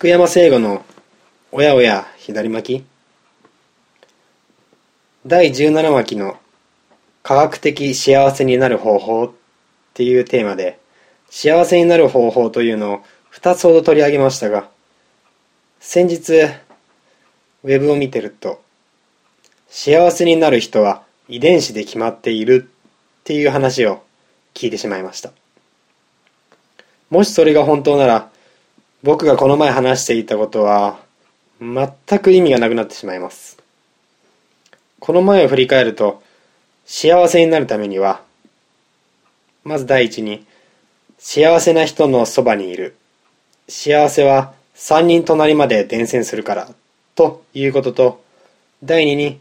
菊山聖吾の「おやおや左巻き」第17巻の「科学的幸せになる方法」っていうテーマで幸せになる方法というのを2つほど取り上げましたが先日ウェブを見てると幸せになる人は遺伝子で決まっている。っていう話を聞いてしまいました。もしそれが本当なら僕がこの前話していたことは全く意味がなくなってしまいます。この前を振り返ると幸せになるためにはまず第一に幸せな人のそばにいる。幸せは三人隣まで伝染するからということと第二に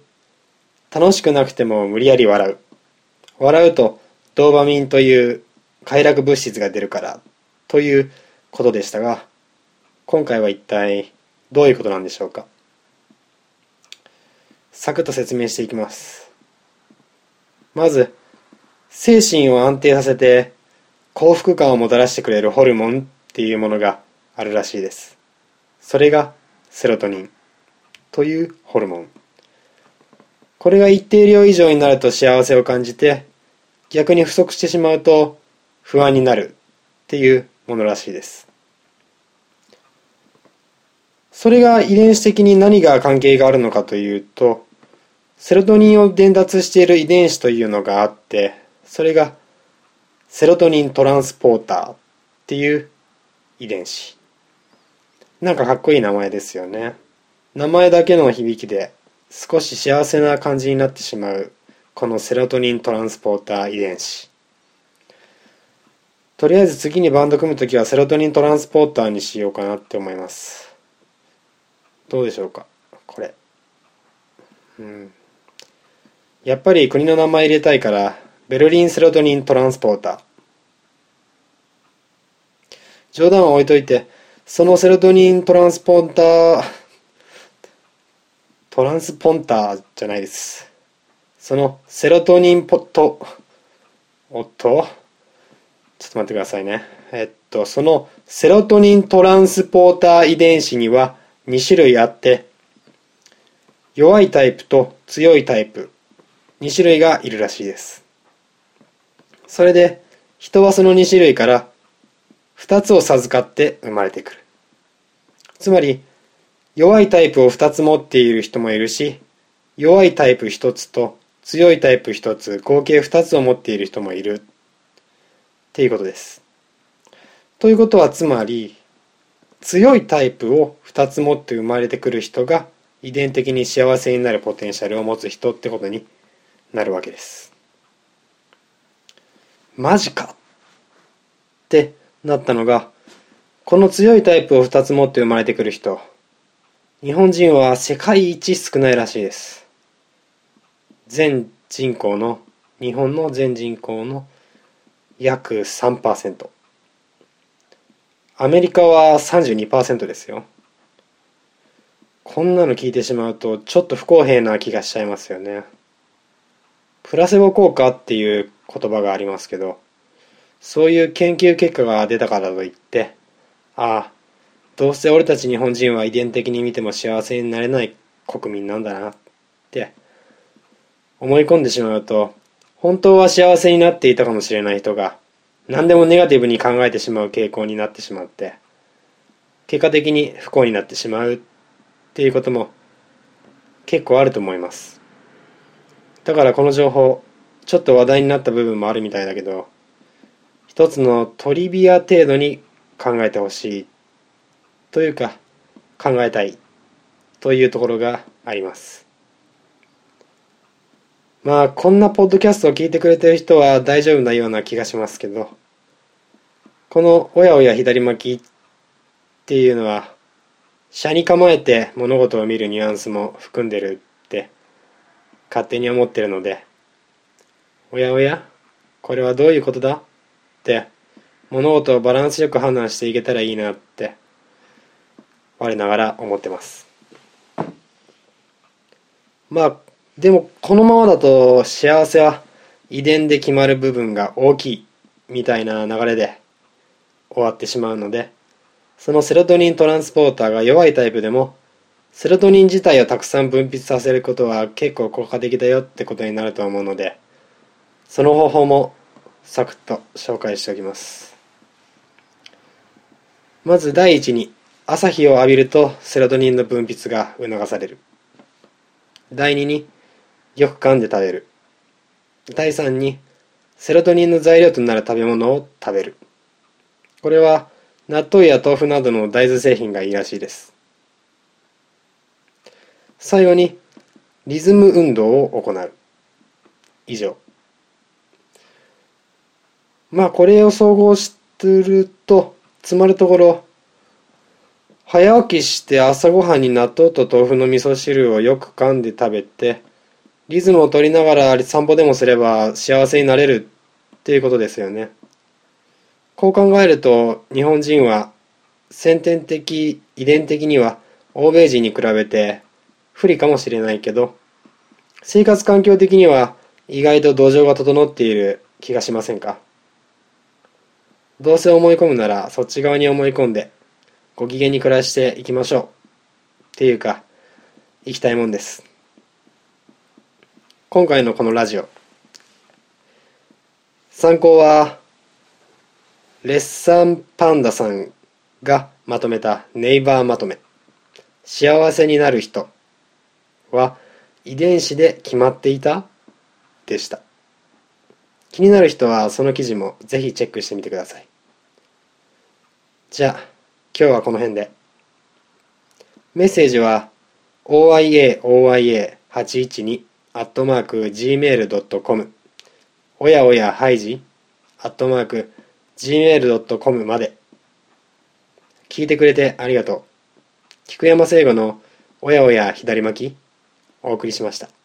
楽しくなくても無理やり笑う。笑うとドーパミンという快楽物質が出るからということでしたが今回は一体どういうことなんでしょうか？サクッと説明していきます。まず精神を安定させて幸福感をもたらしてくれるホルモンっていうものがあるらしいです。それがセロトニンというホルモン。これが一定量以上になると幸せを感じて逆に不足してしまうと不安になるっていうものらしいです。それが遺伝子的に何が関係があるのかというとセロトニンを伝達している遺伝子というのがあってそれがセロトニントランスポーターっていう遺伝子。なんかかっこいい名前ですよね。名前だけの響きで少し幸せな感じになってしまうこのセロトニントランスポーター遺伝子。とりあえず次にバンド組むときはセロトニントランスポーターにしようかなって思います。どうでしょうか？これ。うん。やっぱり国の名前入れたいからベルリンセロトニントランスポーター。冗談は置いといてそのセロトニントランスポータートランスポンターじゃないです。そのセロトニンポットおっと？ちょっと待ってくださいね。えっとそのセロトニントランスポーター遺伝子には2種類あって弱いタイプと強いタイプ2種類がいるらしいです。それで人はその2種類から2つを授かって生まれてくる。つまり弱いタイプを2つ持っている人もいるし弱いタイプ1つと強いタイプ1つ合計2つを持っている人もいる。っていうことです。ということはつまり強いタイプを2つ持って生まれてくる人が遺伝的に幸せになるポテンシャルを持つ人ってことになるわけです。マジかってなったのがこの強いタイプを2つ持って生まれてくる人日本人は世界一少ないらしいです。全人口の日本の全人口の約3%アメリカは32%ですよ。こんなの聞いてしまうとちょっと不公平な気がしちゃいますよね。プラセボ効果っていう言葉がありますけどそういう研究結果が出たからといってああどうせ俺たち日本人は遺伝的に見ても幸せになれない国民なんだなって思い込んでしまうと本当は幸せになっていたかもしれない人が何でもネガティブに考えてしまう傾向になってしまって結果的に不幸になってしまうっていうことも結構あると思います。だからこの情報ちょっと話題になった部分もあるみたいだけど一つのトリビア程度に考えてほしいというか考えたいというところがあります。まあこんなポッドキャストを聞いてくれてる人は大丈夫なような気がしますけどこの「おやおや左巻き」っていうのは車に構えて物事を見るニュアンスも含んでるって勝手に思ってるのでおやおやこれはどういうことだって物事をバランスよく判断していけたらいいなって我ながら思ってます。まあでもこのままだと幸せは遺伝で決まる部分が大きいみたいな流れで終わってしまうのでそのセロトニントランスポーターが弱いタイプでもセロトニン自体をたくさん分泌させることは結構効果的だよってことになると思うのでその方法もサクッと紹介しておきます。まず第一に朝日を浴びるとセロトニンの分泌が促される。第二によく噛んで食べる。第三にセロトニンの材料となる食べ物を食べる。これは納豆や豆腐などの大豆製品がいいらしいです。最後にリズム運動を行う。以上。まあこれを総合してるとつまるところ早起きして朝ごはんに納豆と豆腐の味噌汁をよく噛んで食べてリズムを取りながら散歩でもすれば幸せになれるっていうことですよね。こう考えると日本人は先天的遺伝的には欧米人に比べて不利かもしれないけど生活環境的には意外と土壌が整っている気がしませんか？どうせ思い込むならそっち側に思い込んでご機嫌に暮らしていきましょうっていうか生きたいもんです。今回のこのラジオ。参考はレッサンパンダさんがまとめたネイバーまとめ。幸せになる人は遺伝子で決まっていたでした。気になる人はその記事もぜひチェックしてみてください。じゃあ今日はこの辺で。メッセージは oiaoia812 アットマーク gmail.com おやおやハイジ。アットマーク gmail.com まで。聞いてくれてありがとう。菊山聖吾のおやおや左巻きお送りしました。